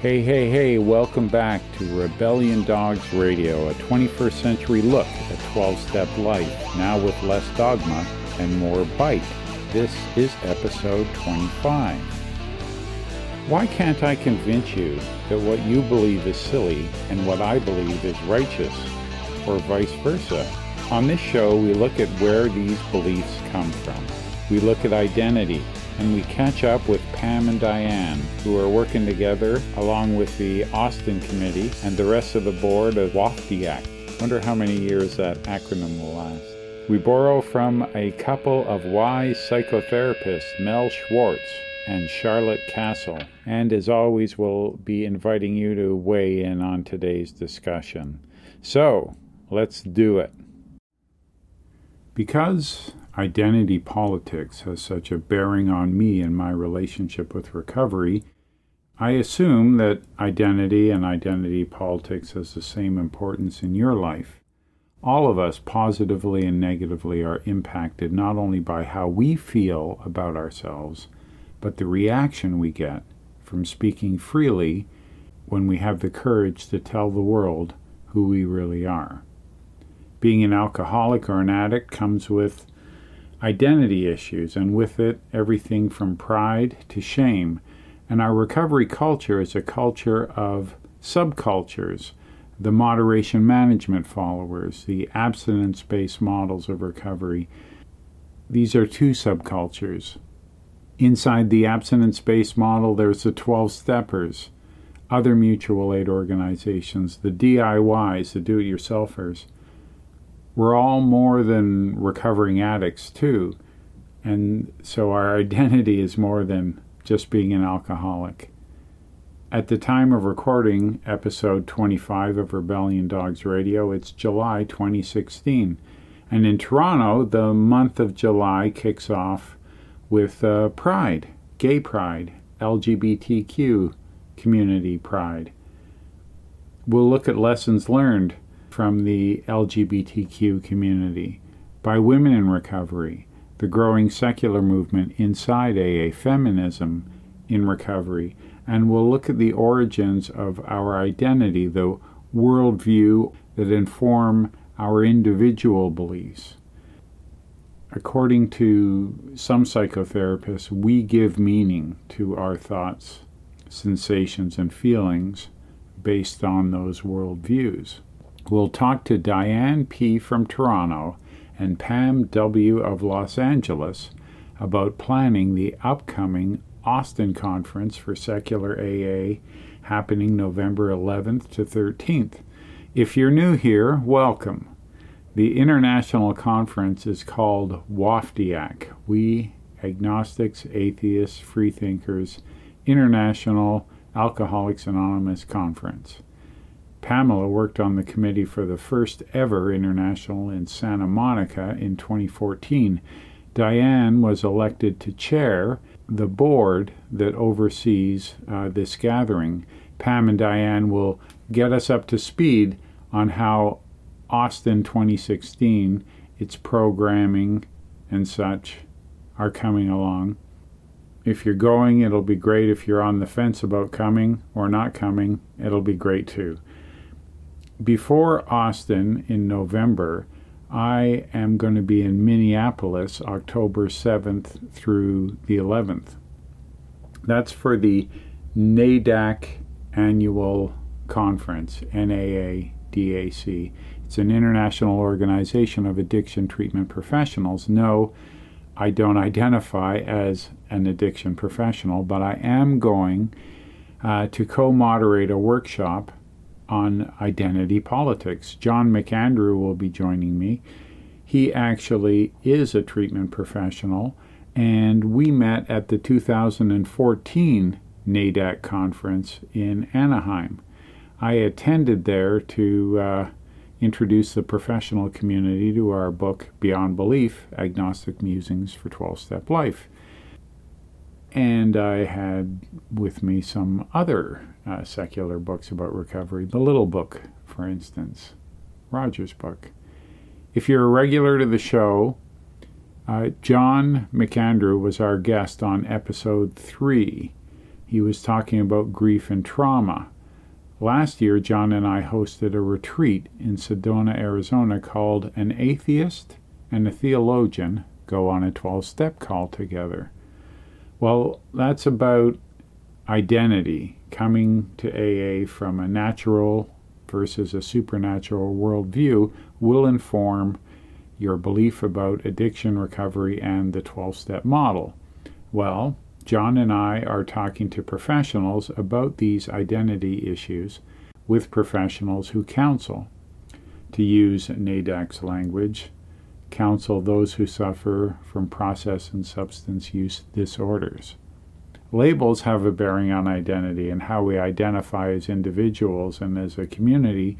Hey, hey, hey, welcome back to Rebellion Dogs Radio, a 21st century look at 12 step life, now with less dogma and more bite. This is episode 25. Why can't I convince you that what you believe is silly and what I believe is righteous, or vice versa? On this show, we look at where these beliefs come from. We look at identity, and we catch up with Pam and Diane, who are working together along with the Austin Committee and the rest of the board of WAFTIAC. Wonder how many years that acronym will last. We borrow from a couple of wise psychotherapists, Mel Schwartz and Charlotte Kasl, and as always, we'll be inviting you to weigh in on today's discussion. So, let's do it. Because identity politics has such a bearing on me and my relationship with recovery, I assume that identity and identity politics has the same importance in your life. All of us, positively and negatively, are impacted not only by how we feel about ourselves, but the reaction we get from speaking freely when we have the courage to tell the world who we really are. Being an alcoholic or an addict comes with identity issues, and with it, everything from pride to shame. And our recovery culture is a culture of subcultures the moderation management followers, the abstinence based models of recovery. These are two subcultures. Inside the abstinence based model, there's the 12 steppers, other mutual aid organizations, the DIYs, the do it yourselfers. We're all more than recovering addicts, too. And so our identity is more than just being an alcoholic. At the time of recording episode 25 of Rebellion Dogs Radio, it's July 2016. And in Toronto, the month of July kicks off with uh, Pride, Gay Pride, LGBTQ community pride. We'll look at lessons learned from the LGBTQ community by women in recovery, the growing secular movement inside AA, feminism in recovery, and we'll look at the origins of our identity, the worldview that inform our individual beliefs. According to some psychotherapists, we give meaning to our thoughts, sensations, and feelings based on those worldviews. We'll talk to Diane P. from Toronto and Pam W. of Los Angeles about planning the upcoming Austin Conference for Secular AA happening November 11th to 13th. If you're new here, welcome. The international conference is called WAFTIAC, We Agnostics, Atheists, Freethinkers International Alcoholics Anonymous Conference. Pamela worked on the committee for the first ever international in Santa Monica in 2014. Diane was elected to chair the board that oversees uh, this gathering. Pam and Diane will get us up to speed on how Austin 2016, its programming and such, are coming along. If you're going, it'll be great. If you're on the fence about coming or not coming, it'll be great too. Before Austin in November, I am going to be in Minneapolis October 7th through the 11th. That's for the NAADAC annual conference, NAADAC. It's an international organization of addiction treatment professionals. No, I don't identify as an addiction professional, but I am going uh, to co moderate a workshop on identity politics. John McAndrew will be joining me. He actually is a treatment professional, and we met at the 2014 NAADAC conference in Anaheim. I attended there to uh, introduce the professional community to our book Beyond Belief Agnostic Musings for 12 Step Life. And I had with me some other uh, secular books about recovery. The Little Book, for instance, Roger's book. If you're a regular to the show, uh, John McAndrew was our guest on episode three. He was talking about grief and trauma. Last year, John and I hosted a retreat in Sedona, Arizona called An Atheist and a Theologian Go on a 12 Step Call Together. Well, that's about identity, coming to AA from a natural versus a supernatural worldview, will inform your belief about addiction recovery and the 12 step model. Well, John and I are talking to professionals about these identity issues with professionals who counsel. To use NAADAC's language, counsel those who suffer from process and substance use disorders. Labels have a bearing on identity and how we identify as individuals and as a community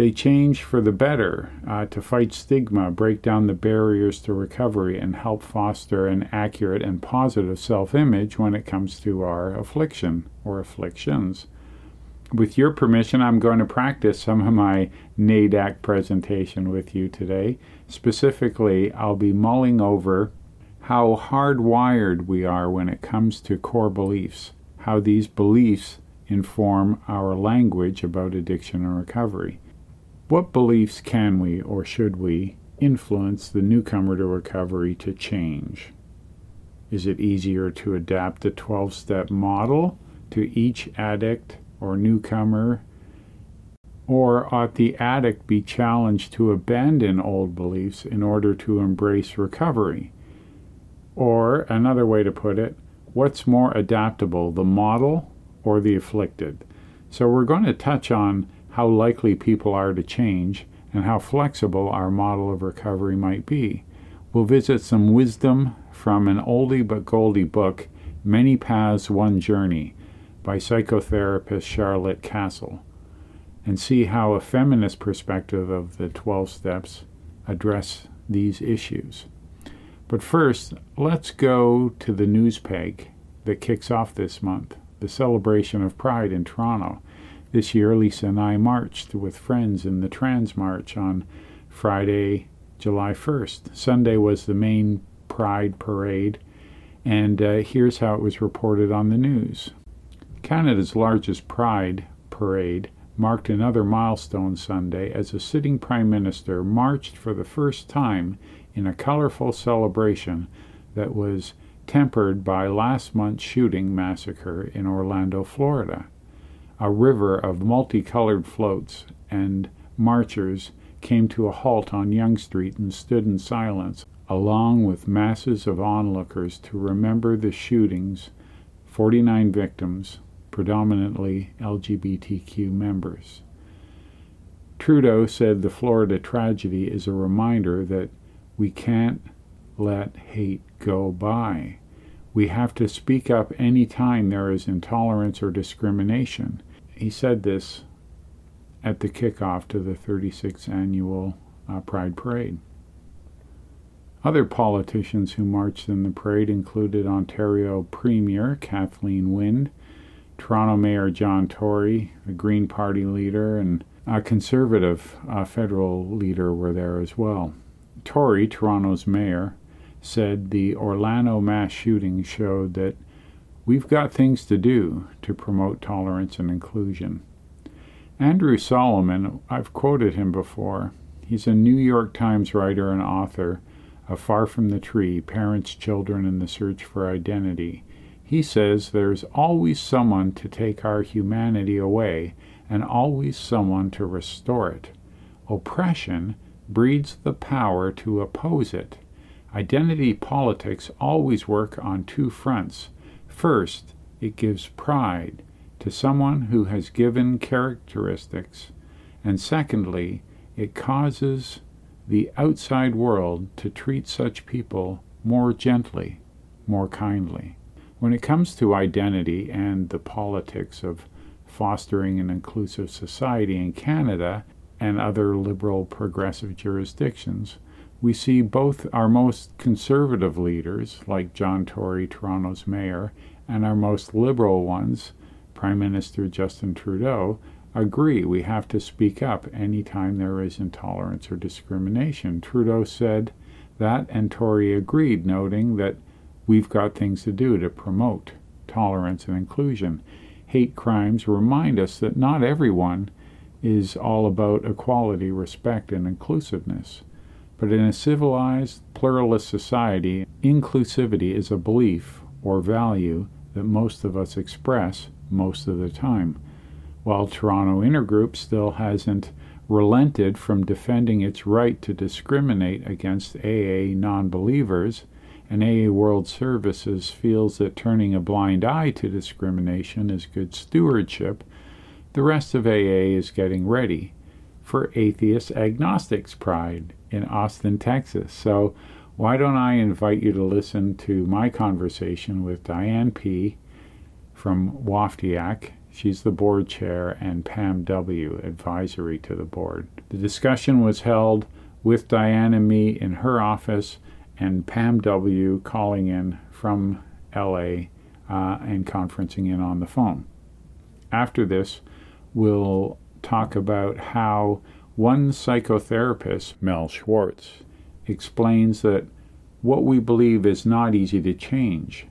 they change for the better uh, to fight stigma, break down the barriers to recovery, and help foster an accurate and positive self image when it comes to our affliction or afflictions. With your permission, I'm going to practice some of my NAADAC presentation with you today. Specifically, I'll be mulling over how hardwired we are when it comes to core beliefs, how these beliefs inform our language about addiction and recovery. What beliefs can we or should we influence the newcomer to recovery to change? Is it easier to adapt the 12 step model to each addict or newcomer? Or ought the addict be challenged to abandon old beliefs in order to embrace recovery? Or, another way to put it, what's more adaptable, the model or the afflicted? So, we're going to touch on how likely people are to change, and how flexible our model of recovery might be. We'll visit some wisdom from an oldie but goldie book, Many Paths, One Journey, by psychotherapist Charlotte Kasl, and see how a feminist perspective of the 12 steps address these issues. But first, let's go to the news peg that kicks off this month, the celebration of Pride in Toronto. This year, Lisa and I marched with friends in the Trans March on Friday, July 1st. Sunday was the main Pride Parade, and uh, here's how it was reported on the news. Canada's largest Pride Parade marked another milestone Sunday as a sitting Prime Minister marched for the first time in a colorful celebration that was tempered by last month's shooting massacre in Orlando, Florida. A river of multicolored floats and marchers came to a halt on Yonge Street and stood in silence, along with masses of onlookers to remember the shootings, 49 victims, predominantly LGBTQ members. Trudeau said the Florida tragedy is a reminder that we can't let hate go by. We have to speak up any time there is intolerance or discrimination he said this at the kickoff to the 36th annual uh, Pride Parade. Other politicians who marched in the parade included Ontario Premier Kathleen Wynne, Toronto Mayor John Tory, a Green Party leader, and a Conservative uh, federal leader were there as well. Tory, Toronto's mayor, said the Orlando mass shooting showed that We've got things to do to promote tolerance and inclusion. Andrew Solomon, I've quoted him before. He's a New York Times writer and author of Far from the Tree Parents, Children, and the Search for Identity. He says there's always someone to take our humanity away and always someone to restore it. Oppression breeds the power to oppose it. Identity politics always work on two fronts First, it gives pride to someone who has given characteristics, and secondly, it causes the outside world to treat such people more gently, more kindly. When it comes to identity and the politics of fostering an inclusive society in Canada and other liberal progressive jurisdictions, we see both our most conservative leaders, like John Tory, Toronto's mayor, and our most liberal ones, Prime Minister Justin Trudeau, agree we have to speak up anytime there is intolerance or discrimination. Trudeau said that, and Tory agreed, noting that we've got things to do to promote tolerance, and inclusion. Hate crimes remind us that not everyone is all about equality, respect, and inclusiveness. But in a civilized, pluralist society, inclusivity is a belief or value that most of us express most of the time. While Toronto Intergroup still hasn't relented from defending its right to discriminate against AA non believers, and AA World Services feels that turning a blind eye to discrimination is good stewardship, the rest of AA is getting ready for Atheist Agnostics Pride in Austin, Texas. So, why don't I invite you to listen to my conversation with Diane P. from WAFTIAC? She's the board chair, and Pam W., advisory to the board. The discussion was held with Diane and me in her office, and Pam W. calling in from LA uh, and conferencing in on the phone. After this, we'll talk about how one psychotherapist, Mel Schwartz, explains that what we believe is not easy to change.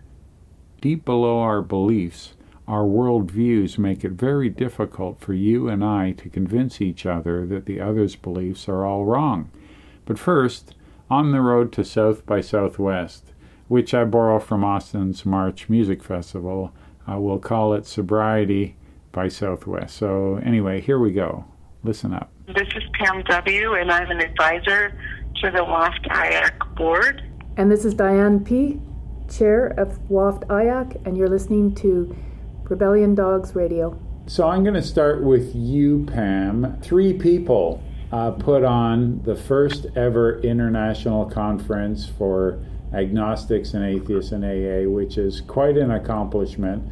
Deep below our beliefs, our worldviews make it very difficult for you and I to convince each other that the other's beliefs are all wrong. But first, on the road to South by Southwest, which I borrow from Austin's March Music Festival, I will call it Sobriety by Southwest. So, anyway, here we go. Listen up. This is Pam W., and I'm an advisor to the WAFT IAC board. And this is Diane P., chair of WAFT IAC, and you're listening to Rebellion Dogs Radio. So, I'm going to start with you, Pam. Three people uh, put on the first ever international conference for agnostics and atheists in AA, which is quite an accomplishment.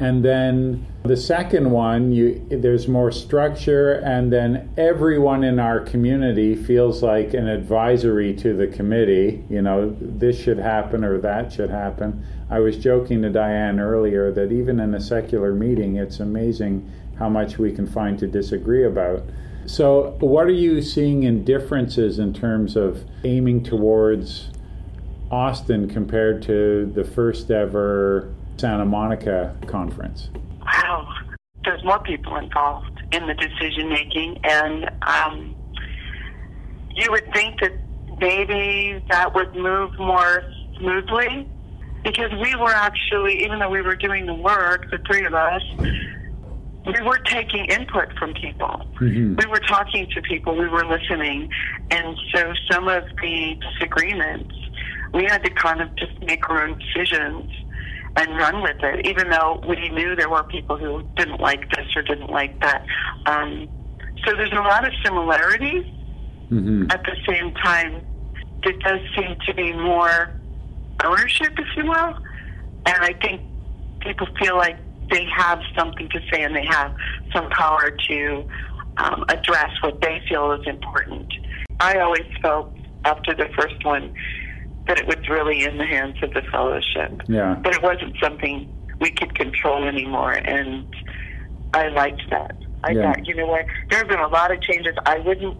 And then the second one, you, there's more structure, and then everyone in our community feels like an advisory to the committee. You know, this should happen or that should happen. I was joking to Diane earlier that even in a secular meeting, it's amazing how much we can find to disagree about. So, what are you seeing in differences in terms of aiming towards Austin compared to the first ever Santa Monica conference? Wow, there's more people involved in the decision making, and um, you would think that maybe that would move more smoothly because we were actually, even though we were doing the work, the three of us, we were taking input from people. Mm-hmm. We were talking to people, we were listening, and so some of the disagreements, we had to kind of just make our own decisions and run with it, even though we knew there were people who didn't like this or didn't like that. Um, so there's a lot of similarities. Mm-hmm. At the same time, there does seem to be more ownership, if you will. And I think people feel like they have something to say and they have some power to um, address what they feel is important. I always felt after the first one that it was really in the hands of the fellowship. Yeah. But it wasn't something we could control anymore, and I liked that. I yeah. thought, you know what, there have been a lot of changes I wouldn't,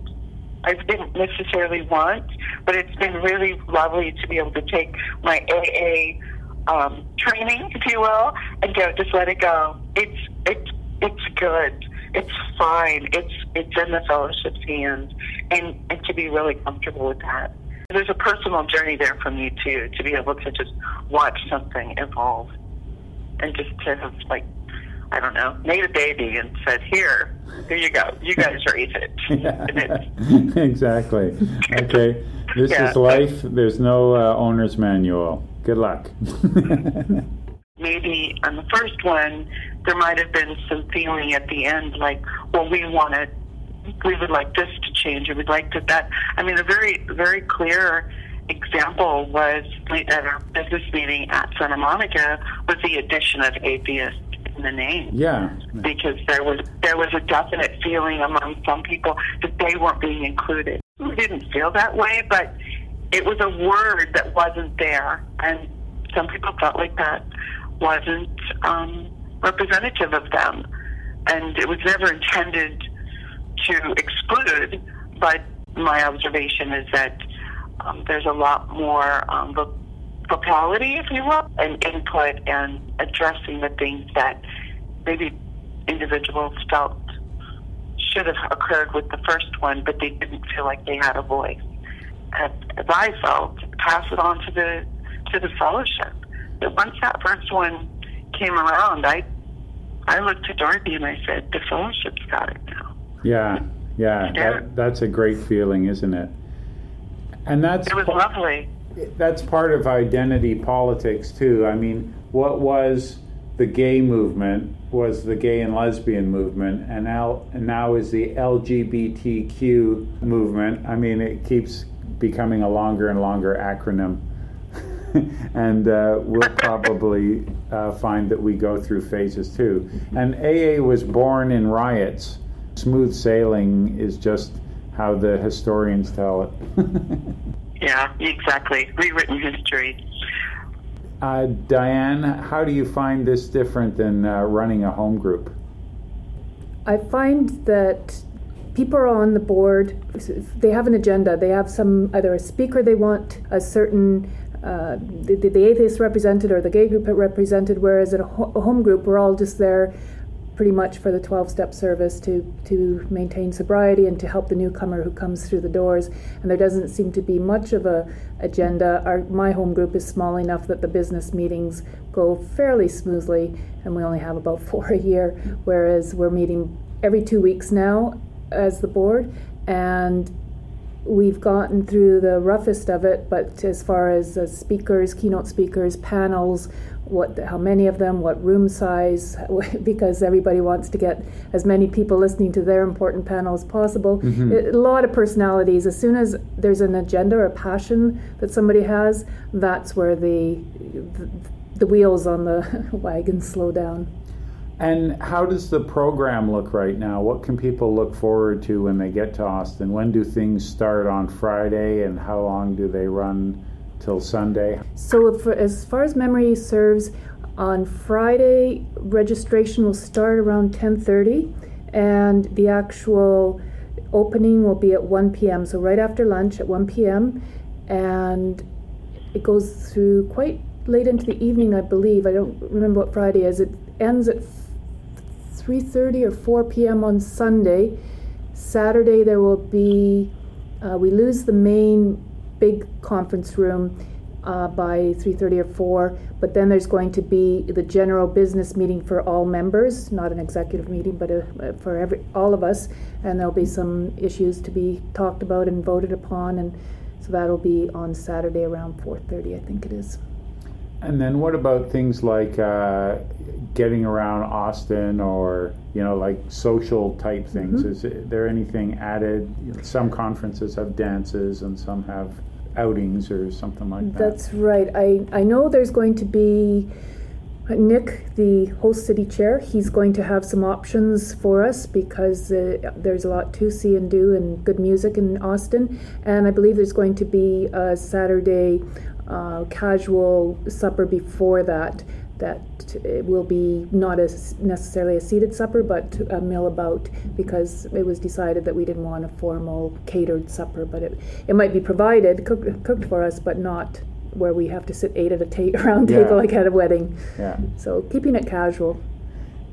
I didn't necessarily want, but it's been really lovely to be able to take my AA um, training, if you will, and go just let it go. It's it's it's good. It's fine. It's it's in the fellowship's hands, and and to be really comfortable with that. There's a personal journey there for me too, to be able to just watch something evolve, and just to have like I don't know, made a baby and said, "Here, here you go. You guys raise it." exactly. Okay, this yeah. is life. There's no uh, owner's manual. Good luck. Maybe on the first one, there might have been some feeling at the end, like, "Well, we want to, we would like this to change, or we'd like to that." I mean, a very, very clear example was at our business meeting at Santa Monica was the addition of atheist in the name. Yeah. Because there was there was a definite feeling among some people that they weren't being included. We didn't feel that way, but it was a word that wasn't there, and some people felt like that wasn't um, representative of them, and it was never intended to exclude. But my observation is that um, there's a lot more um, vocality, if you will, and input and addressing the things that maybe individuals felt should have occurred with the first one, but they didn't feel like they had a voice. As I felt, pass it on to the to the fellowship. But once that first one came around, I I looked to Dorothy and I said, "The fellowship's got it now." Yeah, yeah, that, that's a great feeling, isn't it? And that's it was lovely. That's part of identity politics too. I mean, what was the gay movement was the gay and lesbian movement, and now and now is the LGBTQ movement. I mean, it keeps becoming a longer and longer acronym. and uh, we'll probably uh, find that we go through phases too. And AA was born in riots. Smooth sailing is just how the historians tell it. yeah, exactly. Rewritten history. Uh, Diane, how do you find this different than uh, running a home group? I find that people are on the board, they have an agenda, they have some either a speaker they want, a certain uh, the, the atheist represented or the gay group represented, whereas at a, ho- a home group, we're all just there pretty much for the 12 step service to, to maintain sobriety and to help the newcomer who comes through the doors. And there doesn't seem to be much of a agenda. Our, my home group is small enough that the business meetings go fairly smoothly, and we only have about four a year, whereas we're meeting every two weeks now as the board. And we've gotten through the roughest of it, but as far as uh, speakers, keynote speakers, panels, what how many of them, what room size, because everybody wants to get as many people listening to their important panel as possible. Mm-hmm. a lot of personalities. As soon as there's an agenda or a passion that somebody has, that's where the the, the wheels on the wagon slow down. And how does the program look right now? What can people look forward to when they get to Austin? When do things start on Friday, and how long do they run? till Sunday? So, for, as far as memory serves, on Friday registration will start around 10:30, and the actual opening will be at 1 p.m. So right after lunch at 1 p.m. and it goes through quite late into the evening, I believe. I don't remember what Friday is. It ends at 3:30 or 4 p.m. on Sunday. Saturday there will be. Uh, we lose the main big conference room uh, by 3.30 or 4 but then there's going to be the general business meeting for all members not an executive meeting but a, uh, for every all of us and there'll be some issues to be talked about and voted upon and so that'll be on saturday around 4.30 i think it is and then what about things like uh, getting around austin or you know like social type things mm-hmm. is there anything added some conferences have dances and some have outings or something like that. That's right. I, I know there's going to be Nick, the host city chair, he's going to have some options for us because uh, there's a lot to see and do and good music in Austin. And I believe there's going to be a Saturday uh, casual supper before that that it will be not as necessarily a seated supper, but a meal about because it was decided that we didn't want a formal catered supper, but it, it might be provided, cooked, cooked for us, but not where we have to sit eight at a ta- round yeah. table like at a wedding. Yeah. So keeping it casual.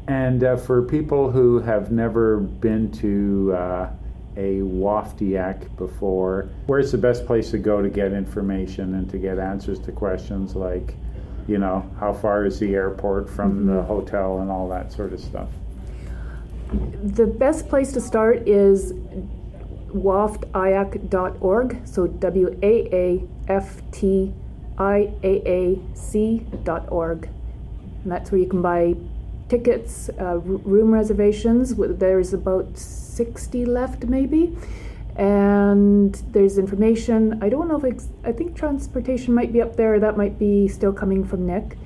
And uh, for people who have never been to uh, a WAFTIAC before, where's the best place to go to get information and to get answers to questions like you know, how far is the airport from mm-hmm. the hotel and all that sort of stuff? The best place to start is waftiaac.org. So W A A F T I A A C.org. And that's where you can buy tickets, uh, room reservations. There's about 60 left, maybe and there's information. I don't know if it's, I think transportation might be up there. That might be still coming from Nick.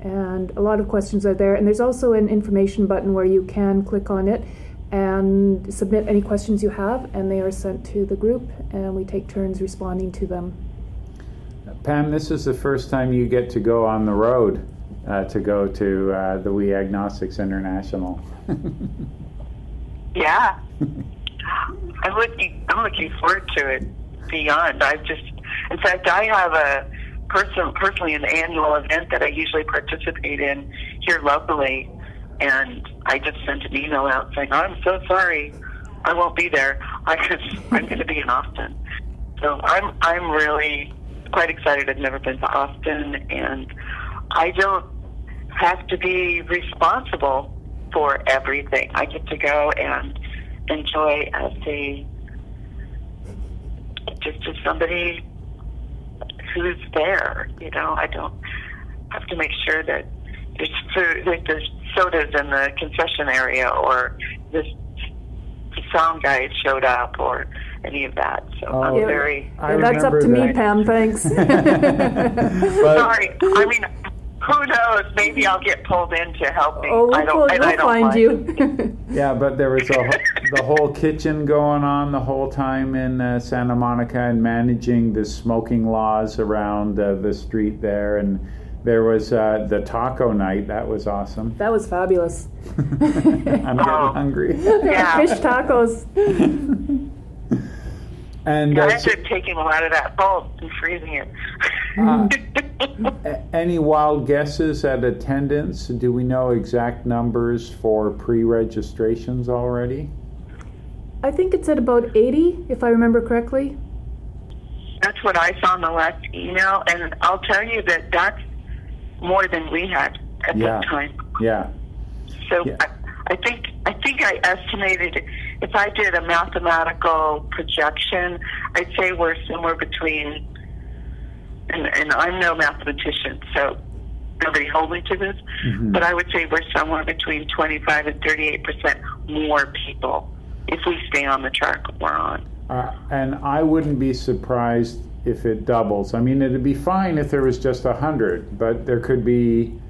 And a lot of questions are there. And there's also an information button where you can click on it and submit any questions you have, and they are sent to the group, and we take turns responding to them. Pam, this is the first time you get to go on the road uh, to go to uh, the We Agnostics International. yeah. I'm looking. I'm looking forward to it beyond. I've just, in fact, I have a person, personally an annual event that I usually participate in here locally, and I just sent an email out saying, "I'm so sorry, I won't be there. I I'm going to be in Austin." So I'm I'm really quite excited. I've never been to Austin, and I don't have to be responsible for everything. I get to go and enjoy as a just as somebody who's there. You know, I don't have to make sure that there's food, like there's sodas in the concession area, or this the sound guy showed up, or any of that. So oh, I'm very. Yeah, that's up to that. me, Pam. Thanks. Sorry, I mean who knows? Maybe I'll get pulled in to help me. Oh, we'll, I don't, we'll, we'll find mind. you. yeah, but there was a, the whole kitchen going on the whole time in uh, Santa Monica and managing the smoking laws around uh, the street there. And there was uh, the taco night. That was awesome. That was fabulous. I'm getting oh. hungry. Yeah. Fish tacos. And uh, I ended up taking a lot of that bulb and freezing it. uh, any wild guesses at attendance? Do we know exact numbers for pre-registrations already? I think it's at about 80, if I remember correctly. That's what I saw in the last email, and I'll tell you that that's more than we had at yeah. that time. Yeah. So yeah. I, I think I think I estimated if I did a mathematical projection, I'd say we're somewhere between, and, and I'm no mathematician, so nobody hold me to this, mm-hmm. but I would say we're somewhere between 25 and 38 percent more people if we stay on the track we're on. Uh, and I wouldn't be surprised if it doubles. I mean, it'd be fine if there was just a hundred, but there could be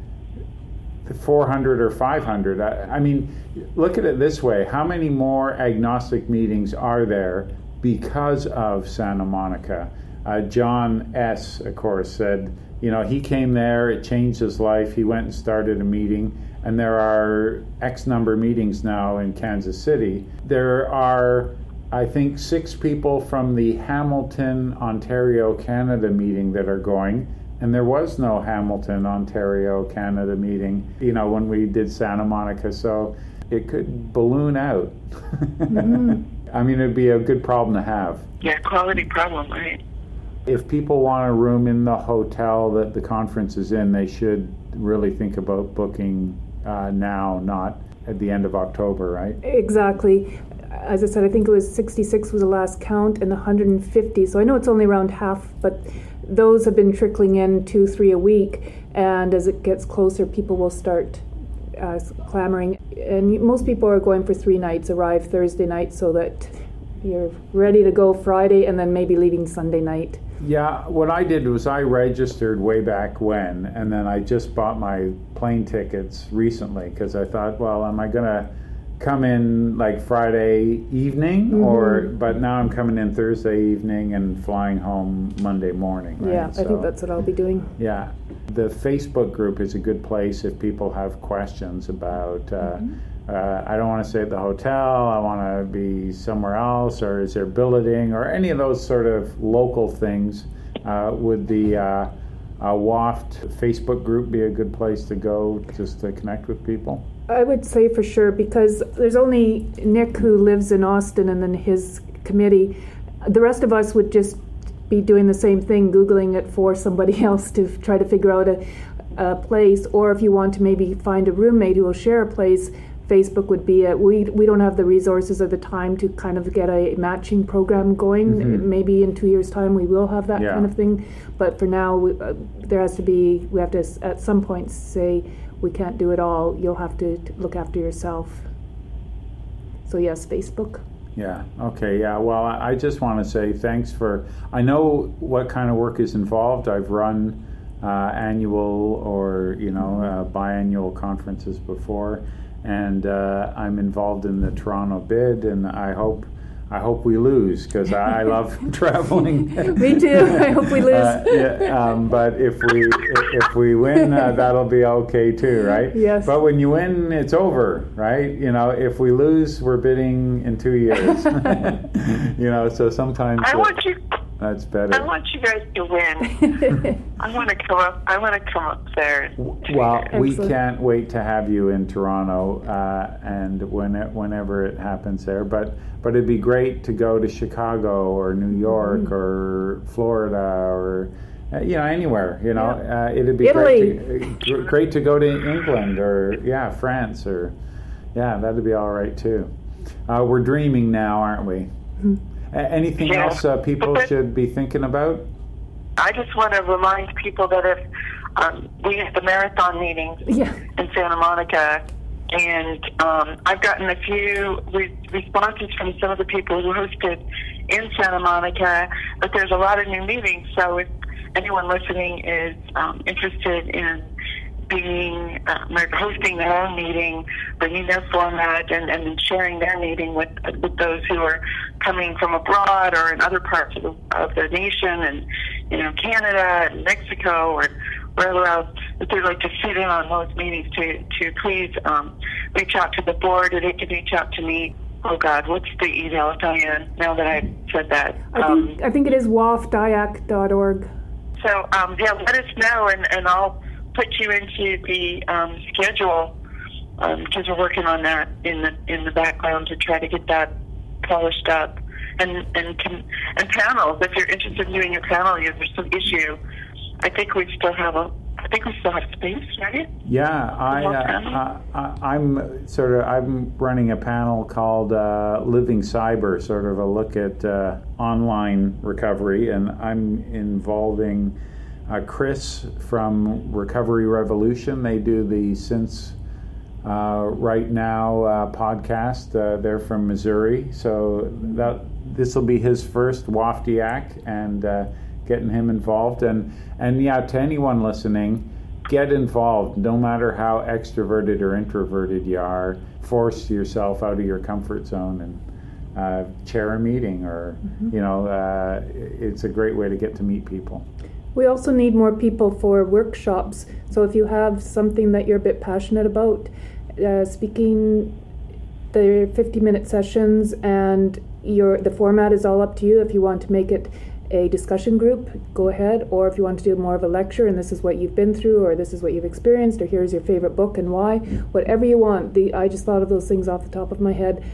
400 or 500. I, I, mean, look at it this way how many more agnostic meetings are there because of Santa Monica? Uh, John S., of course, said, you know, he came there, it changed his life. He went and started a meeting, and there are X number meetings now in Kansas City. There are, I think, six people from the Hamilton, Ontario, Canada meeting that are going and there was no Hamilton, Ontario, Canada meeting, you know, when we did Santa Monica. So it could balloon out. Mm-hmm. I mean, it'd be a good problem to have. Yeah, quality problem, right? If people want a room in the hotel that the conference is in, they should really think about booking uh, now, not at the end of October, right? Exactly. As I said, I think it was 66 was the last count and 150. So I know it's only around half, but those have been trickling in two, three a week, and as it gets closer, people will start uh, clamoring. And most people are going for three nights, arrive Thursday night so that you're ready to go Friday and then maybe leaving Sunday night. Yeah, what I did was I registered way back when, and then I just bought my plane tickets recently because I thought, well, am I going to come in like Friday evening, mm-hmm. or but now I'm coming in Thursday evening and flying home Monday morning. Right? Yeah, so, I think that's what I'll be doing. Yeah, the Facebook group is a good place if people have questions about. Uh, mm-hmm. uh, I don't want to stay at the hotel. I want to be somewhere else, or is there billeting, or any of those sort of local things. Uh, would the uh, WAFT Facebook group be a good place to go just to connect with people? I would say for sure because there's only Nick who lives in Austin and then his committee. The rest of us would just be doing the same thing, Googling it for somebody else to try to figure out a, a place. Or if you want to maybe find a roommate who will share a place, Facebook would be it. We we don't have the resources or the time to kind of get a matching program going. Mm-hmm. Maybe in two years' time we will have that yeah. kind of thing, but for now we, uh, there has to be. We have to at some point say we can't do it all. You'll have to, to look after yourself. So yes, Facebook. Yeah. Okay. Yeah. Well, I just want to say thanks for. I know what kind of work is involved. I've run uh, annual or you know uh, biannual conferences before, and uh, I'm involved in the Toronto bid, and I hope I hope we lose because I, love traveling. Me too. I hope we lose. Uh, yeah, um, but if we if we win, uh, that'll be okay too, right? Yes. But when you win, it's over, right? You know, if we lose, we're bidding in two years. you know, so sometimes. I want you. That's better. I want you guys to win. I want to come up. I want to come up there. Well, we Excellent. can't wait to have you in Toronto, uh, and when it, whenever it happens there. But but it'd be great to go to Chicago or New York Mm-hmm. or Florida or uh, you know anywhere. You know, uh, it'd be Italy. great to, gr- great to go to England or yeah France or yeah that'd be all right too. Uh, we're dreaming now, aren't we? Mm-hmm. A- anything Yeah. else uh, people But- should be thinking about? I just want to remind people that if um, we have the marathon meetings Yeah. in Santa Monica, and um, I've gotten a few re- responses from some of the people who hosted in Santa Monica, but there's a lot of new meetings. So if anyone listening is um, interested in being uh, hosting their own meeting, bringing their format, and, and sharing their meeting with with those who are coming from abroad or in other parts of the, of the nation, and you know Canada and Mexico or wherever else, if they'd like to sit in on those meetings, to to please um, reach out to the board, or they can reach out to me. Oh God, what's the email, Diane? Now that I've said that. I think I think it is wafdiac.org. So um, yeah, let us know, and, and I'll put you into the um, schedule because we're working on that in the in the background to try to get that polished up. And and can, and panels. If you're interested in doing a panel, if there's some issue, I think we still have a. I think we still have space, right? Yeah, I, uh, I, I, I'm sort of I'm running a panel called uh, Living Cyber, sort of a look at uh, online recovery, and I'm involving uh, Chris from Recovery Revolution. They do the Since uh, Right Now uh, podcast. Uh, they're from Missouri, so that this will be his first WAFTIAC, and uh, getting him involved. And and yeah, to anyone listening, get involved. No matter how extroverted or introverted you are, force yourself out of your comfort zone and uh, chair a meeting, or you know, uh, it's a great way to get to meet people. We also need more people for workshops. So if you have something that you're a bit passionate about, uh, speaking the 50 minute sessions and your the format is all up to you. If you want to make it a discussion group go ahead. Or if you want to do more of a lecture and this is what you've been through or this is what you've experienced or here's your favorite book and why whatever you want. The i just thought of those things off the top of my head.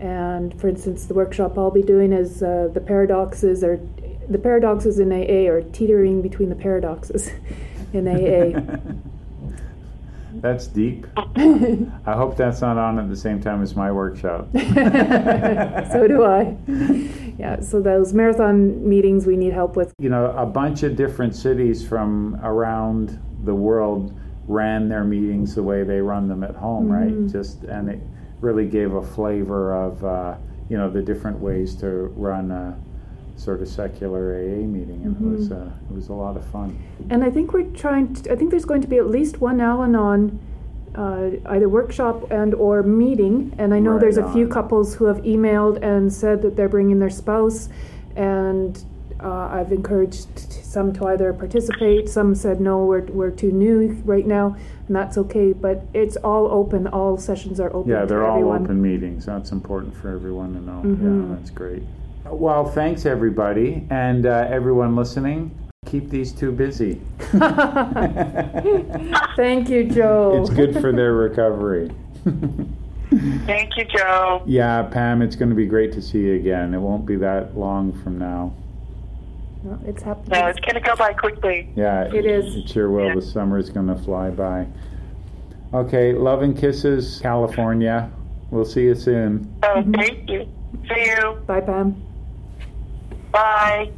And for instance the workshop i'll be doing is uh, the paradoxes or the paradoxes in aa or teetering between the paradoxes in aa That's deep. I hope that's not on at the same time as my workshop. so do I. Yeah, so those marathon meetings we need help with. you know, a bunch of different cities from around the world ran their meetings the way they run them at home, right? Just and it really gave a flavor of uh, you know the different ways to run a sort of secular AA meeting, and it was uh, it was a lot of fun. And I think we're trying to, I think there's going to be at least one Al Anon uh, either workshop and or meeting. And I know Right there's a few on. couples who have emailed and said that they're bringing their spouse. And uh, I've encouraged some to either participate. Some said, no, we're, we're too new right now. And that's okay. But it's all open. All sessions are open Yeah, they're all everyone. open meetings. That's important for everyone to know. Mhm. Yeah, that's great. Well, thanks everybody, and uh, everyone listening. Keep these two busy. Thank you, Joe. It's good for their recovery. Thank you, Joe. Yeah, Pam, it's going to be great to see you again. It won't be that long from now. No, it's happening. No, it's going to go by quickly. Yeah, It is. It sure will. The is going to fly by. Okay, love and kisses, California. We'll see you soon. So thank you. See you. Bye, Pam. Bye.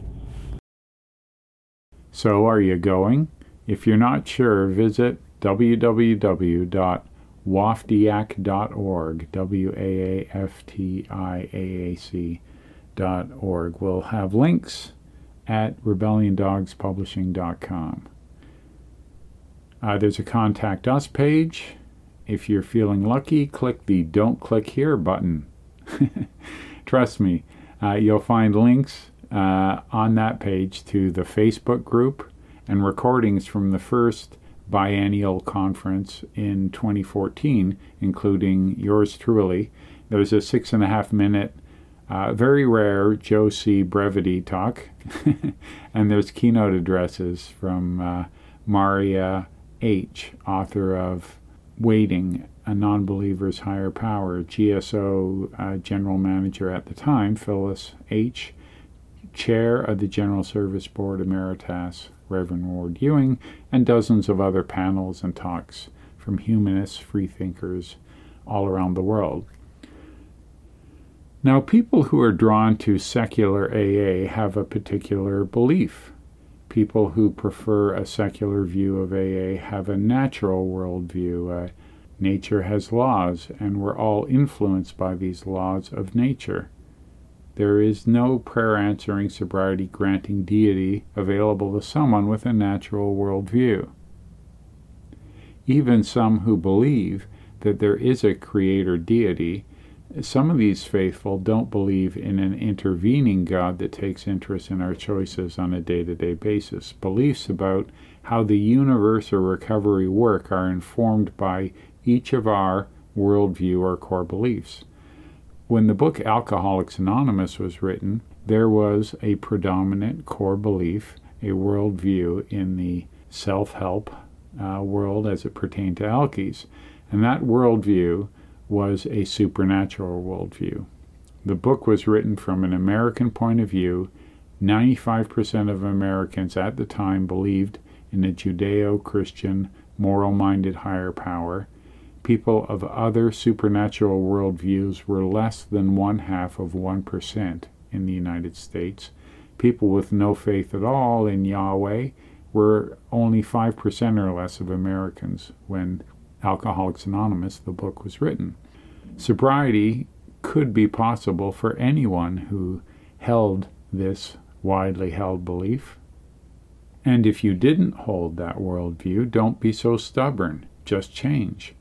So, are you going? If you're not sure, visit www.waftiac.org. W A A F T I A A C dot org. We'll have links at rebelliondogspublishing.com. Uh, there's a contact us page. If you're feeling lucky, click the Don't Click Here button. Trust me, uh, you'll find links uh, on that page to the Facebook group and recordings from the first biennial conference in 2014, including yours truly. There was a six and a half minute Uh, very rare Joe C. brevity talk, and there's keynote addresses from uh, Marya H., author of Waiting, a Non-Believer's Higher Power, GSO uh, General Manager at the time, Phyllis H., Chair of the General Service Board Emeritus, Reverend Ward Ewing, and dozens of other panels and talks from humanists, freethinkers all around the world. Now, people who are drawn to secular AA have a particular belief. People who prefer a secular view of AA have a natural worldview. Uh, nature has laws, and we're all influenced by these laws of nature. There is no prayer answering, sobriety granting deity available to someone with a natural worldview. Even some who believe that there is a creator deity, some of these faithful don't believe in an intervening God that takes interest in our choices on a day to day basis. Beliefs about how the universe or recovery work are informed by each of our worldview or core beliefs. When the book Alcoholics Anonymous was written, there was a predominant core belief, a worldview in the self help uh, world as it pertained to alkies. And that worldview was a supernatural worldview. The book was written from an American point of view. 95% of Americans at the time believed in a Judeo Christian, moral minded higher power people of other supernatural worldviews were less than one half of 1% in the United States. People with no faith at all in Yahweh were only 5% or less of Americans when Alcoholics Anonymous, the book, was written. Sobriety could be possible for anyone who held this widely held belief. And if you didn't hold that worldview, don't be so stubborn. Just change.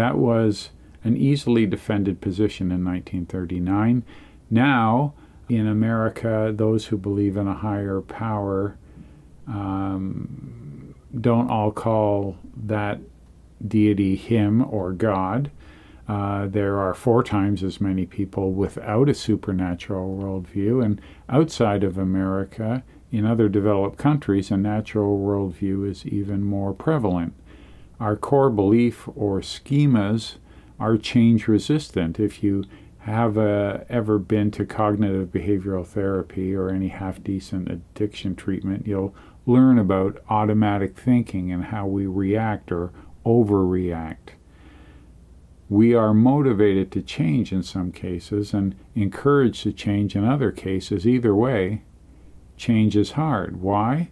That was an easily defended position in 1939. Now, in America, those who believe in a higher power um, don't all call that deity him or God. Uh, there are four times as many people without a supernatural worldview, and outside of America, in other developed countries, a natural worldview is even more prevalent our core belief or schemas are change resistant. If you have uh, ever been to cognitive behavioral therapy or any half decent addiction treatment, you'll learn about automatic thinking and how we react or overreact. We are motivated to change in some cases and encouraged to change in other cases. Either way, change is hard. Why?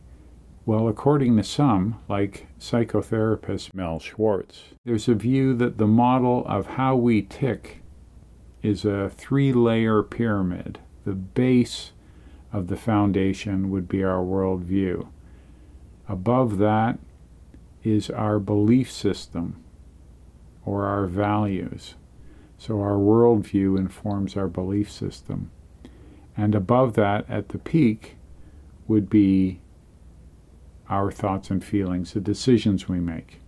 Well, according to some, like psychotherapist Mel Schwartz, there's a view that the model of how we tick is a three layer pyramid. The base of the foundation would be our worldview. Above that is our belief system or our values. So our worldview informs our belief system. And above that, at the peak, would be our thoughts and feelings, the decisions we make.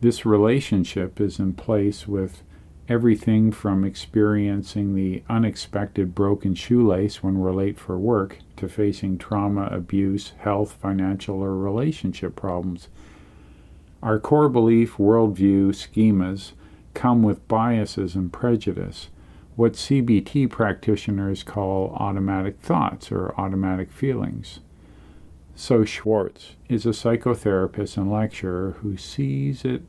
This relationship is in place with everything from experiencing the unexpected broken shoelace when we're late for work to facing trauma, abuse, health, financial, or relationship problems. Our core belief, worldview, schemas come with biases and prejudice, what CBT practitioners call automatic thoughts or automatic feelings. So Schwartz is a psychotherapist and lecturer who sees it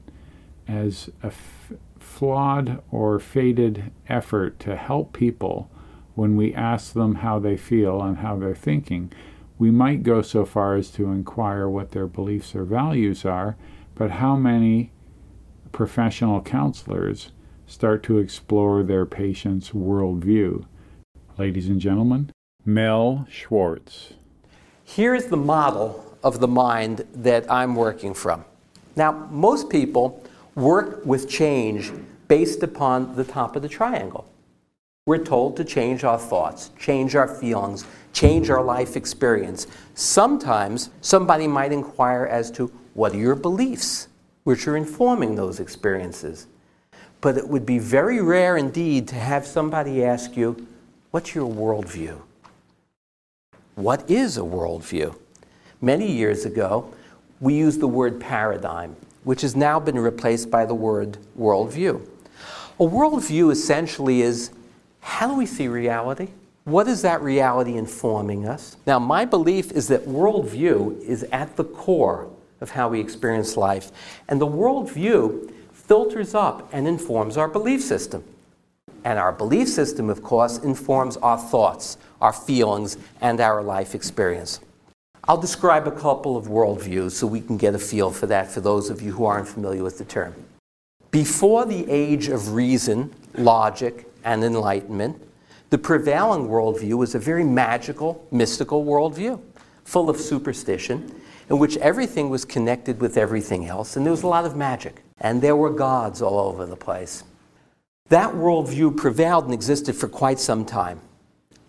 as a f- flawed or faded effort to help people when we ask them how they feel and how they're thinking. We might go so far as to inquire what their beliefs or values are, but how many professional counselors start to explore their patient's worldview? Ladies and gentlemen, Mel Schwartz. Here's the model of the mind that I'm working from. Now, most people work with change based upon the top of the triangle. We're told to change our thoughts, change our feelings, change our life experience. Sometimes somebody might inquire as to what are your beliefs, which are informing those experiences. But it would be very rare indeed to have somebody ask you, What's your worldview? What is a worldview? Many years ago, we used the word paradigm, which has now been replaced by the word worldview. A worldview essentially is how do we see reality? What is that reality informing us? Now, my belief is that worldview is at the core of how we experience life, and the worldview filters up and informs our belief system. And our belief system, of course, informs our thoughts, our feelings, and our life experience. I'll describe a couple of worldviews so we can get a feel for that for those of you who aren't familiar with the term. Before the age of reason, logic, and enlightenment, the prevailing worldview was a very magical, mystical worldview, full of superstition, in which everything was connected with everything else, and there was a lot of magic, and there were gods all over the place. That worldview prevailed and existed for quite some time,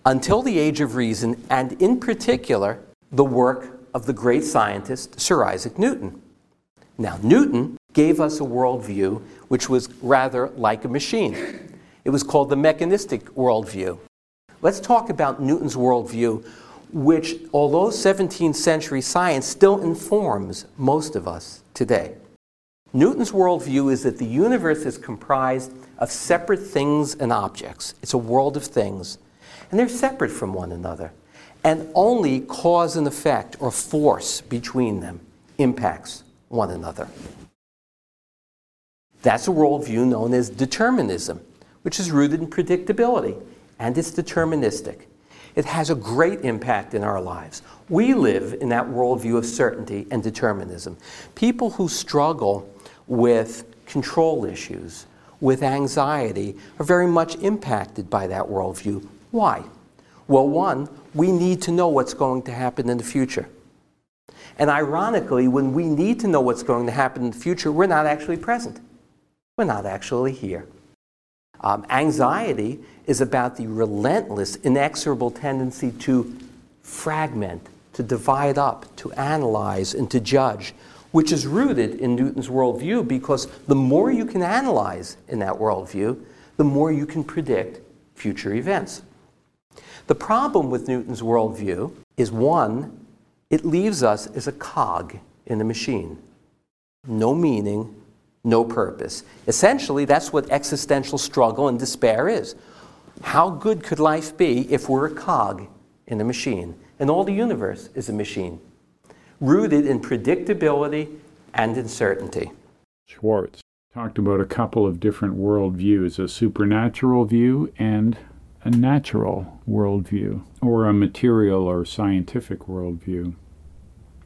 until the age of reason, and in particular, the work of the great scientist Sir Isaac Newton. Now, Newton gave us a worldview which was rather like a machine. It was called the mechanistic worldview. Let's talk about Newton's worldview, which, although 17th century science still informs most of us today. Newton's worldview is that the universe is comprised of separate things and objects. It's a world of things, and they're separate from one another and only cause and effect or force between them impacts one another. That's a worldview known as determinism, which is rooted in predictability and it's deterministic. It has a great impact in our lives. We live in that worldview of certainty and determinism. People who struggle with control issues, with anxiety, are very much impacted by that worldview. Why? Well, one, we need to know what's going to happen in the future. And ironically, when we need to know what's going to happen in the future, we're not actually present. We're not actually here. Um, anxiety is about the relentless, inexorable tendency to fragment, to divide up, to analyze, and to judge, which is rooted in Newton's worldview because the more you can analyze in that worldview, the more you can predict future events. The problem with Newton's worldview is one, it leaves us as a cog in a machine. No meaning, no purpose. Essentially, that's what existential struggle and despair is. How good could life be if we're a cog in a machine? And all the universe is a machine, rooted in predictability and uncertainty. Schwartz talked about a couple of different worldviews a supernatural view and a natural worldview or a material or scientific worldview.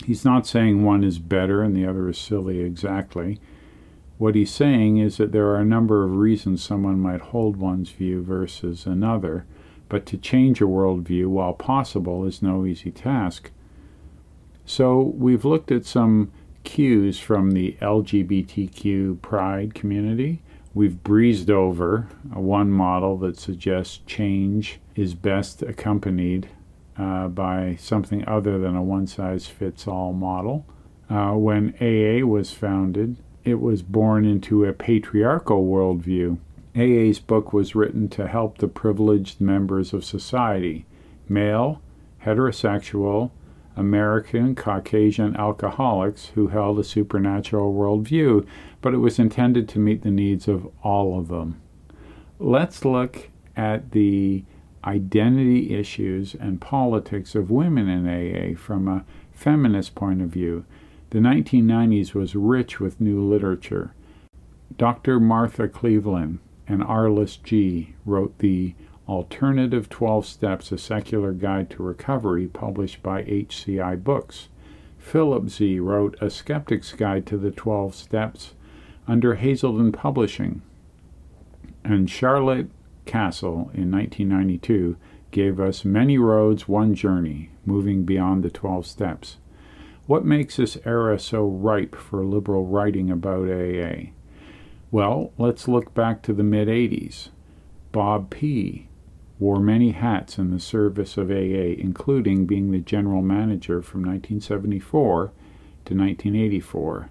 He's not saying one is better and the other is silly exactly. What he's saying is that there are a number of reasons someone might hold one's view versus another, but to change a worldview, while possible, is no easy task. So we've looked at some cues from the LGBTQ pride community We've breezed over one model that suggests change is best accompanied uh, by something other than a one size fits all model. Uh, when AA was founded, it was born into a patriarchal worldview. AA's book was written to help the privileged members of society male, heterosexual, American Caucasian alcoholics who held a supernatural worldview, but it was intended to meet the needs of all of them. Let's look at the identity issues and politics of women in AA from a feminist point of view. The 1990s was rich with new literature. Dr. Martha Cleveland and Arlys G. wrote the Alternative 12 Steps A Secular Guide to Recovery, published by HCI Books. Philip Z. wrote A Skeptic's Guide to the 12 Steps under Hazelden Publishing. And Charlotte Kasl in 1992 gave us Many Roads, One Journey, moving beyond the 12 steps. What makes this era so ripe for liberal writing about AA? Well, let's look back to the mid 80s. Bob P wore many hats in the service of AA, including being the general manager from 1974 to 1984.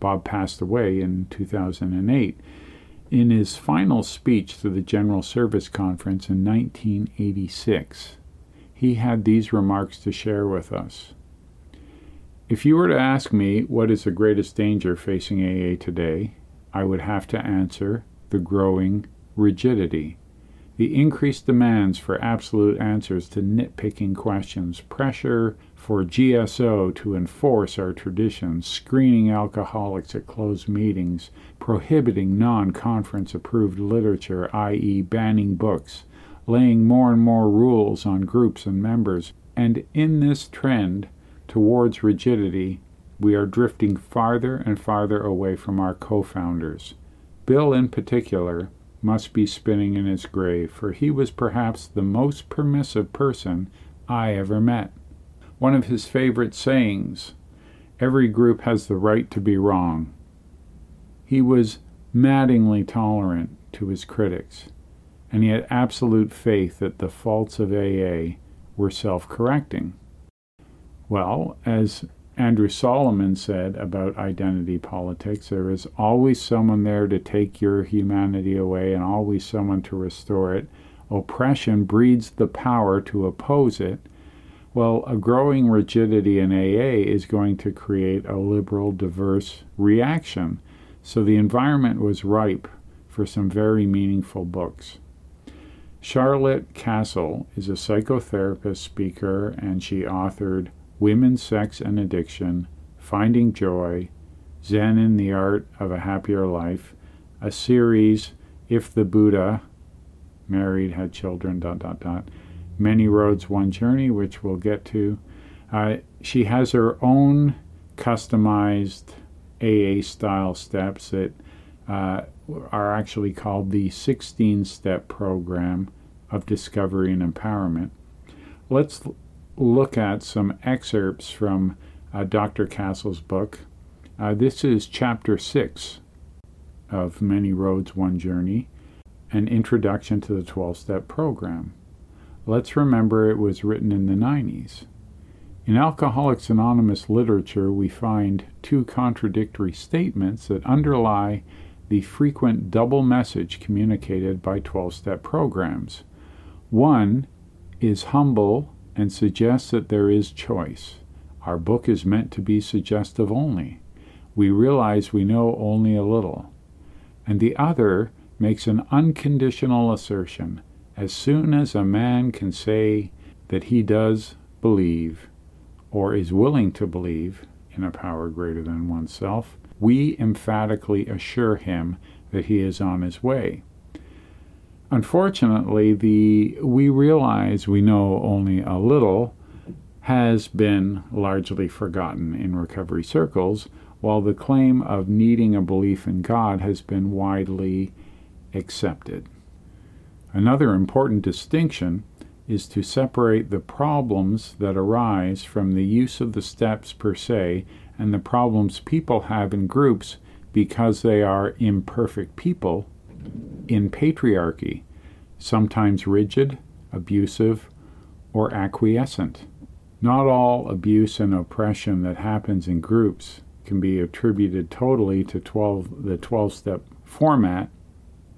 Bob passed away in 2008. In his final speech to the General Service Conference in 1986, he had these remarks to share with us. If you were to ask me what is the greatest danger facing AA today, I would have to answer the growing rigidity. The increased demands for absolute answers to nitpicking questions, pressure for GSO to enforce our traditions, screening alcoholics at closed meetings, prohibiting non conference approved literature, i.e., banning books, laying more and more rules on groups and members, and in this trend towards rigidity, we are drifting farther and farther away from our co founders. Bill, in particular, must be spinning in his grave, for he was perhaps the most permissive person I ever met. One of his favorite sayings every group has the right to be wrong. He was maddeningly tolerant to his critics, and he had absolute faith that the faults of AA were self correcting. Well, as Andrew Solomon said about identity politics there is always someone there to take your humanity away and always someone to restore it. Oppression breeds the power to oppose it. Well, a growing rigidity in AA is going to create a liberal, diverse reaction. So the environment was ripe for some very meaningful books. Charlotte Kasl is a psychotherapist, speaker, and she authored Women, Sex, and Addiction, Finding Joy, Zen in the Art of a Happier Life, a series, If the Buddha Married, Had Children, dot, dot, dot, Many Roads, One Journey, which we'll get to. Uh, she has her own customized AA style steps that uh, are actually called the 16 step program of discovery and empowerment. Let's look at some excerpts from uh, Dr. Kasl's book. Uh, this is chapter 6 of Many Roads, One Journey, an introduction to the 12 step program. Let's remember it was written in the 90s. In Alcoholics Anonymous literature, we find two contradictory statements that underlie the frequent double message communicated by 12 step programs. One is humble and suggests that there is choice. Our book is meant to be suggestive only. We realize we know only a little. And the other makes an unconditional assertion. As soon as a man can say that he does believe, or is willing to believe, in a power greater than oneself, we emphatically assure him that he is on his way. Unfortunately, the we realize we know only a little has been largely forgotten in recovery circles, while the claim of needing a belief in God has been widely accepted. Another important distinction is to separate the problems that arise from the use of the steps per se and the problems people have in groups because they are imperfect people in patriarchy, sometimes rigid, abusive, or acquiescent. Not all abuse and oppression that happens in groups can be attributed totally to 12, the 12 step format.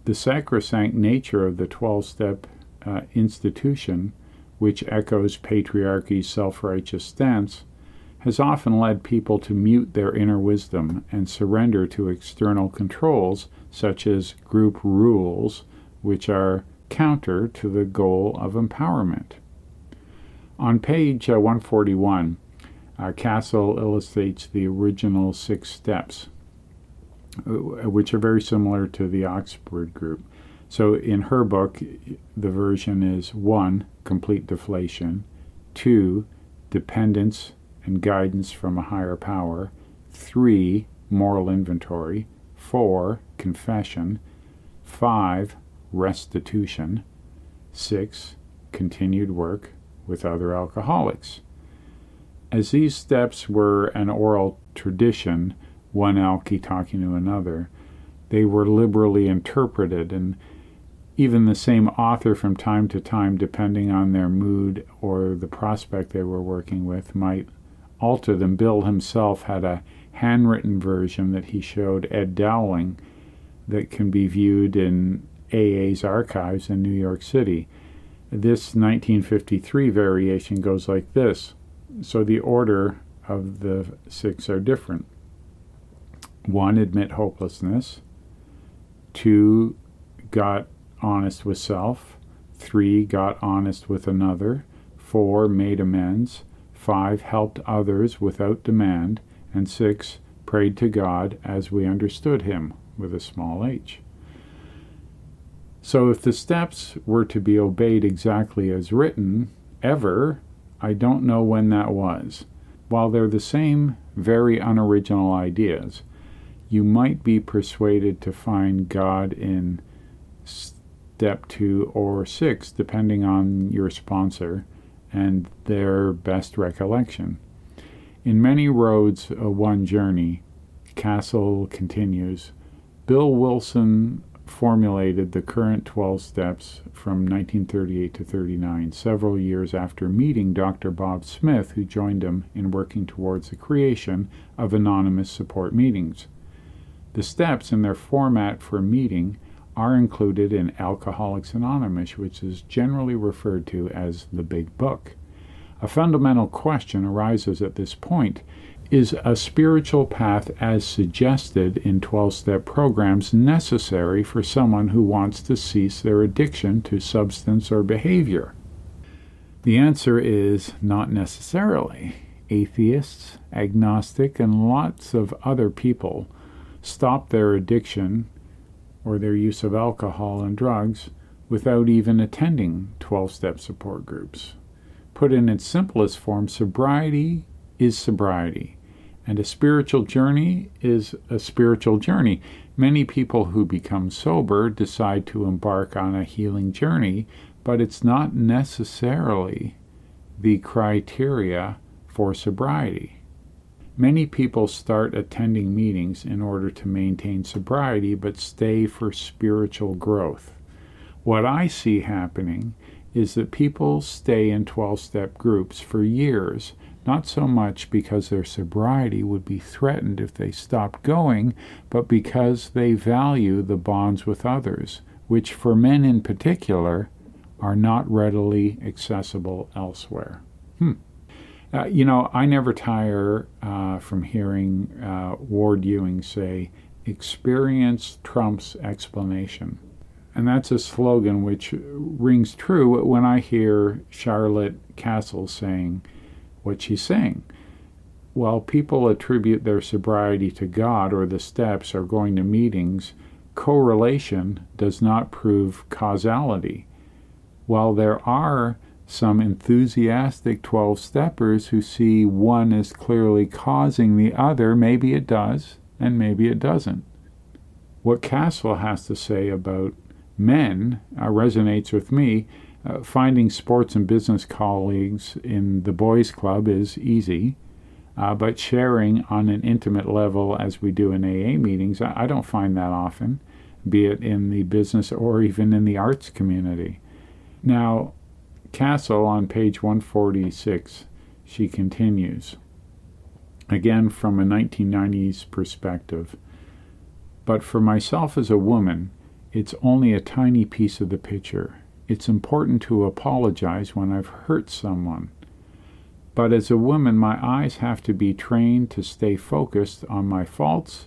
The sacrosanct nature of the 12 step uh, institution, which echoes patriarchy's self righteous stance, has often led people to mute their inner wisdom and surrender to external controls such as group rules, which are counter to the goal of empowerment. On page uh, 141, uh, Kasl illustrates the original six steps, uh, which are very similar to the Oxford group. So in her book, the version is one, complete deflation, two, dependence and guidance from a higher power. Three, moral inventory. Four, confession. Five, restitution. Six, continued work with other alcoholics. As these steps were an oral tradition, one alky talking to another, they were liberally interpreted, and even the same author from time to time, depending on their mood or the prospect they were working with, might alter them. Bill himself had a handwritten version that he showed Ed Dowling that can be viewed in AA's archives in New York City. This 1953 variation goes like this. So the order of the six are different. One, admit hopelessness. Two, got honest with self. Three, got honest with another. Four, made amends. Five, helped others without demand. And six, prayed to God as we understood Him with a small h. So if the steps were to be obeyed exactly as written, ever, I don't know when that was. While they're the same very unoriginal ideas, you might be persuaded to find God in step two or six, depending on your sponsor and their best recollection. In many roads, a one journey, Kasl continues. Bill Wilson formulated the current 12 steps from 1938 to 39, several years after meeting Dr. Bob Smith, who joined him in working towards the creation of anonymous support meetings. The steps and their format for meeting are included in Alcoholics Anonymous, which is generally referred to as the Big Book. A fundamental question arises at this point is a spiritual path as suggested in 12 step programs necessary for someone who wants to cease their addiction to substance or behavior? The answer is not necessarily. Atheists, agnostic, and lots of other people stop their addiction or their use of alcohol and drugs without even attending 12 step support groups. Put in its simplest form, sobriety is sobriety. And a spiritual journey is a spiritual journey. Many people who become sober decide to embark on a healing journey, but it's not necessarily the criteria for sobriety. Many people start attending meetings in order to maintain sobriety but stay for spiritual growth. What I see happening is that people stay in 12 step groups for years not so much because their sobriety would be threatened if they stopped going, but because they value the bonds with others, which for men in particular are not readily accessible elsewhere. Hmm. Uh, you know, I never tire uh, from hearing uh, Ward Ewing say, experience trumps explanation. And that's a slogan which rings true when I hear Charlotte Kasl saying, what she's saying. While people attribute their sobriety to God or the steps or going to meetings, correlation does not prove causality. While there are some enthusiastic 12 steppers who see one as clearly causing the other, maybe it does, and maybe it doesn't. What Kasl has to say about men uh, resonates with me uh, finding sports and business colleagues in the boys' club is easy, uh, but sharing on an intimate level, as we do in AA meetings, I, I don't find that often, be it in the business or even in the arts community. Now, Kasl on page 146, she continues, again from a 1990s perspective. But for myself as a woman, it's only a tiny piece of the picture. It's important to apologize when I've hurt someone. But as a woman, my eyes have to be trained to stay focused on my faults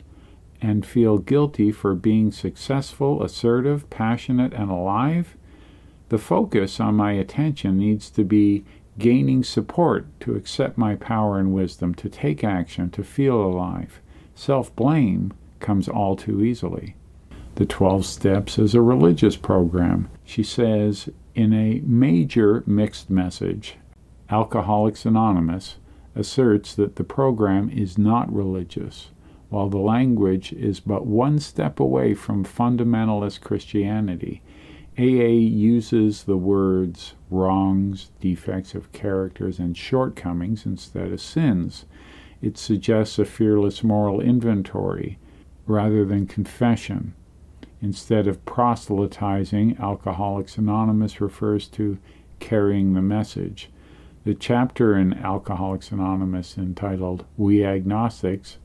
and feel guilty for being successful, assertive, passionate, and alive. The focus on my attention needs to be gaining support to accept my power and wisdom, to take action, to feel alive. Self blame comes all too easily. The 12 Steps is a religious program. She says in a major mixed message, Alcoholics Anonymous asserts that the program is not religious, while the language is but one step away from fundamentalist Christianity. AA uses the words wrongs, defects of characters, and shortcomings instead of sins. It suggests a fearless moral inventory rather than confession. Instead of proselytizing, Alcoholics Anonymous refers to carrying the message. The chapter in Alcoholics Anonymous entitled We Agnostics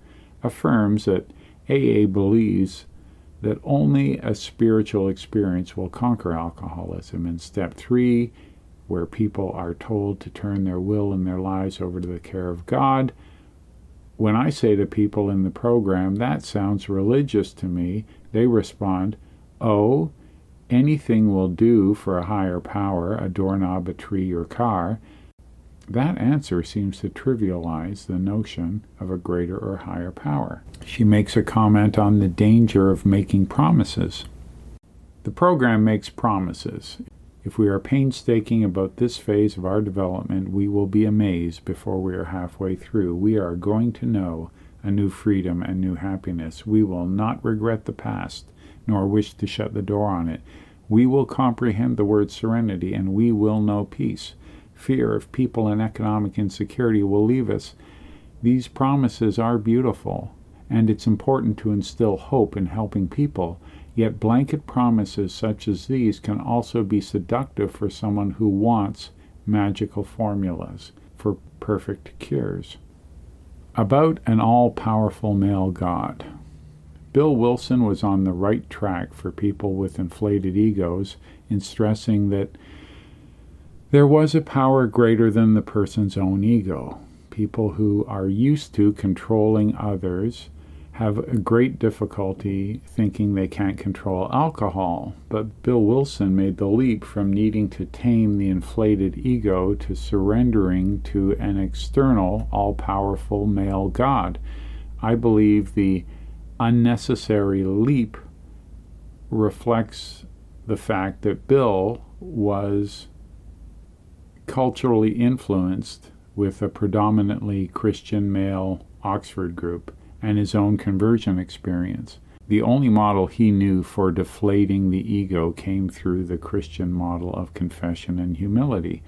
affirms that AA believes that only a spiritual experience will conquer alcoholism. In step three, where people are told to turn their will and their lives over to the care of God, when I say to people in the program, that sounds religious to me, they respond, Oh, anything will do for a higher power, a doorknob, a tree, or car. That answer seems to trivialize the notion of a greater or higher power. She makes a comment on the danger of making promises. The program makes promises. If we are painstaking about this phase of our development, we will be amazed before we are halfway through. We are going to know a new freedom and new happiness. We will not regret the past, nor wish to shut the door on it. We will comprehend the word serenity, and we will know peace fear of people and economic insecurity will leave us. These promises are beautiful, and it's important to instill hope in helping people. Yet, blanket promises such as these can also be seductive for someone who wants magical formulas for perfect cures. About an all powerful male God. Bill Wilson was on the right track for people with inflated egos in stressing that there was a power greater than the person's own ego. People who are used to controlling others have great difficulty thinking they can't control alcohol. But Bill Wilson made the leap from needing to tame the inflated ego to surrendering to an external, all powerful male God. I believe the unnecessary leap reflects the fact that Bill was culturally influenced with a predominantly Christian male Oxford group and his own conversion experience. The only model he knew for deflating the ego came through the Christian model of confession and humility.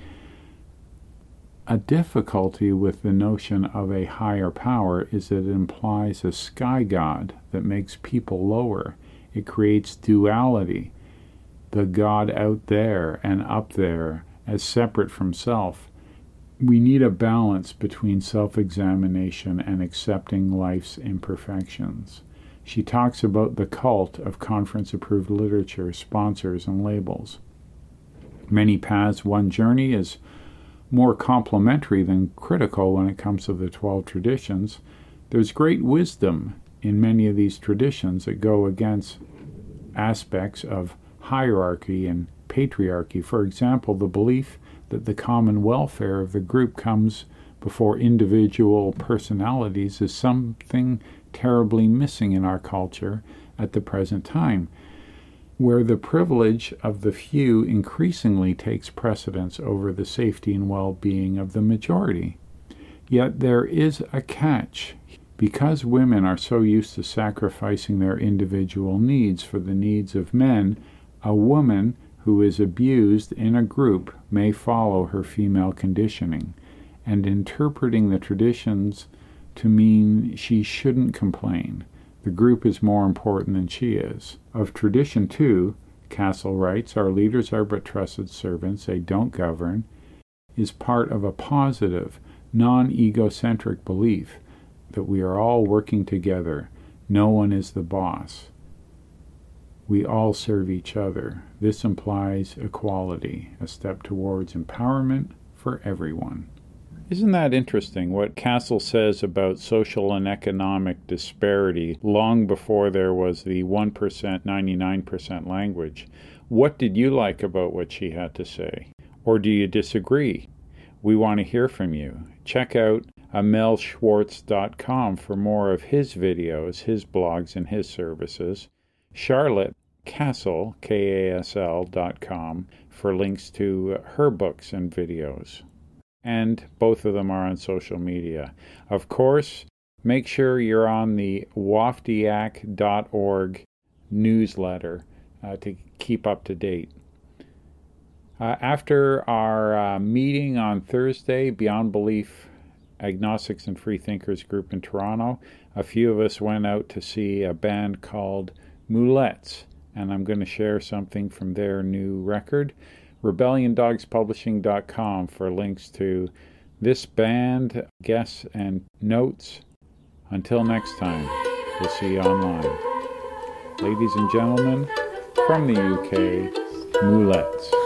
A difficulty with the notion of a higher power is that it implies a sky god that makes people lower. It creates duality the God out there and up there as separate from self. We need a balance between self examination and accepting life's imperfections. She talks about the cult of conference approved literature, sponsors, and labels. Many paths, one journey is more complementary than critical when it comes to the 12 traditions. There's great wisdom in many of these traditions that go against aspects of hierarchy and patriarchy. For example, the belief that the common welfare of the group comes before individual personalities is something terribly missing in our culture at the present time, where the privilege of the few increasingly takes precedence over the safety and well being of the majority. Yet there is a catch. Because women are so used to sacrificing their individual needs for the needs of men, a woman who is abused in a group may follow her female conditioning and interpreting the traditions to mean she shouldn't complain. The group is more important than she is. Of tradition, too, Kasl writes, Our leaders are but trusted servants, they don't govern, is part of a positive, non egocentric belief that we are all working together. No one is the boss we all serve each other. This implies equality, a step towards empowerment for everyone. Isn't that interesting what Kasl says about social and economic disparity long before there was the 1%, 99% language? What did you like about what she had to say? Or do you disagree? We want to hear from you. Check out amelschwartz.com for more of his videos, his blogs, and his services. Charlotte Kasl, K-A-S-L dot com for links to her books and videos. And both of them are on social media. Of course, make sure you're on the waftiac.org newsletter uh, to keep up to date. Uh, after our uh, meeting on Thursday, Beyond Belief Agnostics and Freethinkers group in Toronto, a few of us went out to see a band called Moulettes and I'm going to share something from their new record. RebellionDogsPublishing.com for links to this band, guests, and notes. Until next time, we'll see you online. Ladies and gentlemen, from the UK, Moulettes.